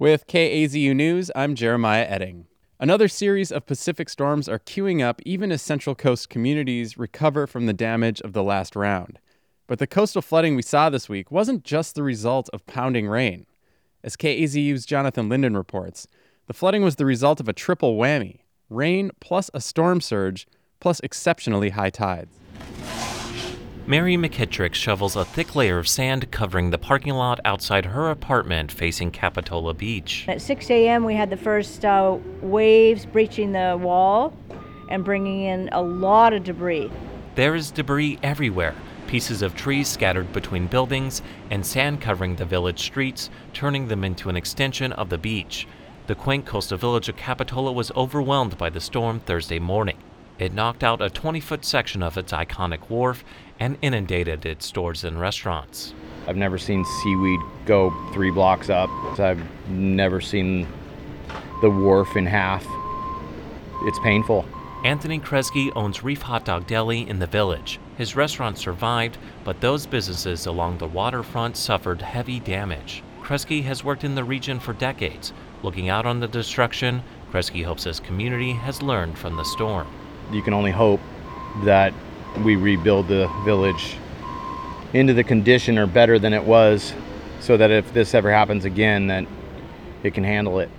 With KAZU News, I'm Jeremiah Edding. Another series of Pacific storms are queuing up even as Central Coast communities recover from the damage of the last round. But the coastal flooding we saw this week wasn't just the result of pounding rain. As KAZU's Jonathan Linden reports, the flooding was the result of a triple whammy rain plus a storm surge plus exceptionally high tides. Mary McKittrick shovels a thick layer of sand covering the parking lot outside her apartment facing Capitola Beach. At 6 a.m., we had the first uh, waves breaching the wall and bringing in a lot of debris. There is debris everywhere pieces of trees scattered between buildings, and sand covering the village streets, turning them into an extension of the beach. The quaint coastal village of Capitola was overwhelmed by the storm Thursday morning. It knocked out a 20 foot section of its iconic wharf and inundated its stores and restaurants. I've never seen seaweed go three blocks up. I've never seen the wharf in half. It's painful. Anthony Kresge owns Reef Hot Dog Deli in the village. His restaurant survived, but those businesses along the waterfront suffered heavy damage. Kresge has worked in the region for decades. Looking out on the destruction, Kresge hopes his community has learned from the storm. You can only hope that we rebuild the village into the condition or better than it was so that if this ever happens again that it can handle it.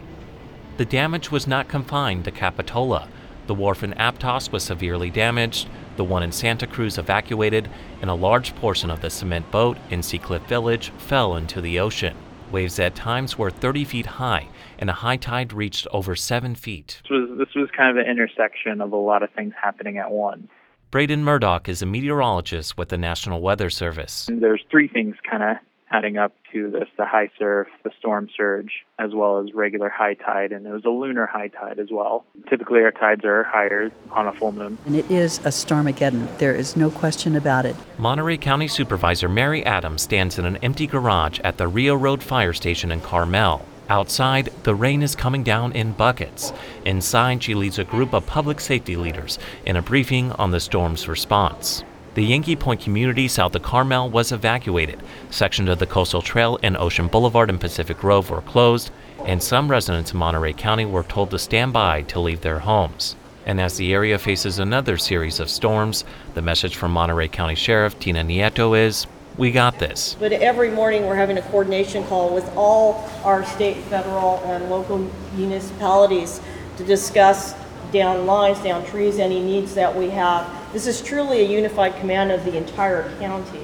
The damage was not confined to Capitola. The wharf in Aptos was severely damaged, the one in Santa Cruz evacuated, and a large portion of the cement boat in Seacliff Village fell into the ocean. Waves at times were 30 feet high, and a high tide reached over 7 feet. This was, this was kind of an intersection of a lot of things happening at once. Braden Murdoch is a meteorologist with the National Weather Service. There's three things kind of adding up to this the high surf, the storm surge, as well as regular high tide, and it was a lunar high tide as well. Typically, our tides are higher on a full moon. And it is a Stormageddon. There is no question about it. Monterey County Supervisor Mary Adams stands in an empty garage at the Rio Road Fire Station in Carmel. Outside, the rain is coming down in buckets. Inside, she leads a group of public safety leaders in a briefing on the storm's response. The Yankee Point community south of Carmel was evacuated. Sections of the Coastal Trail and Ocean Boulevard and Pacific Grove were closed, and some residents in Monterey County were told to stand by to leave their homes. And as the area faces another series of storms, the message from Monterey County Sheriff Tina Nieto is we got this. But every morning we're having a coordination call with all our state, federal, and local municipalities to discuss down lines, down trees, any needs that we have. This is truly a unified command of the entire county.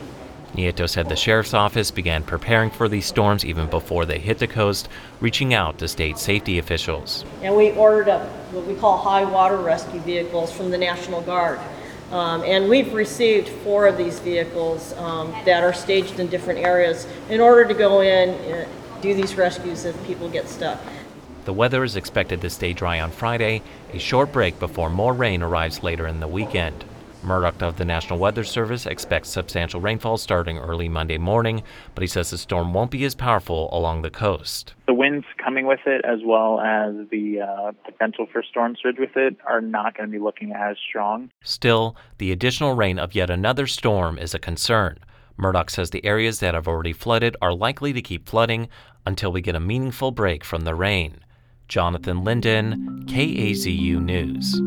Nieto said the sheriff's office began preparing for these storms even before they hit the coast, reaching out to state safety officials. And we ordered up what we call high water rescue vehicles from the National Guard. Um, and we've received four of these vehicles um, that are staged in different areas in order to go in and do these rescues if people get stuck. The weather is expected to stay dry on Friday, a short break before more rain arrives later in the weekend. Murdoch of the National Weather Service expects substantial rainfall starting early Monday morning, but he says the storm won't be as powerful along the coast. The winds coming with it, as well as the uh, potential for storm surge with it, are not going to be looking as strong. Still, the additional rain of yet another storm is a concern. Murdoch says the areas that have already flooded are likely to keep flooding until we get a meaningful break from the rain. Jonathan Linden, KAZU News.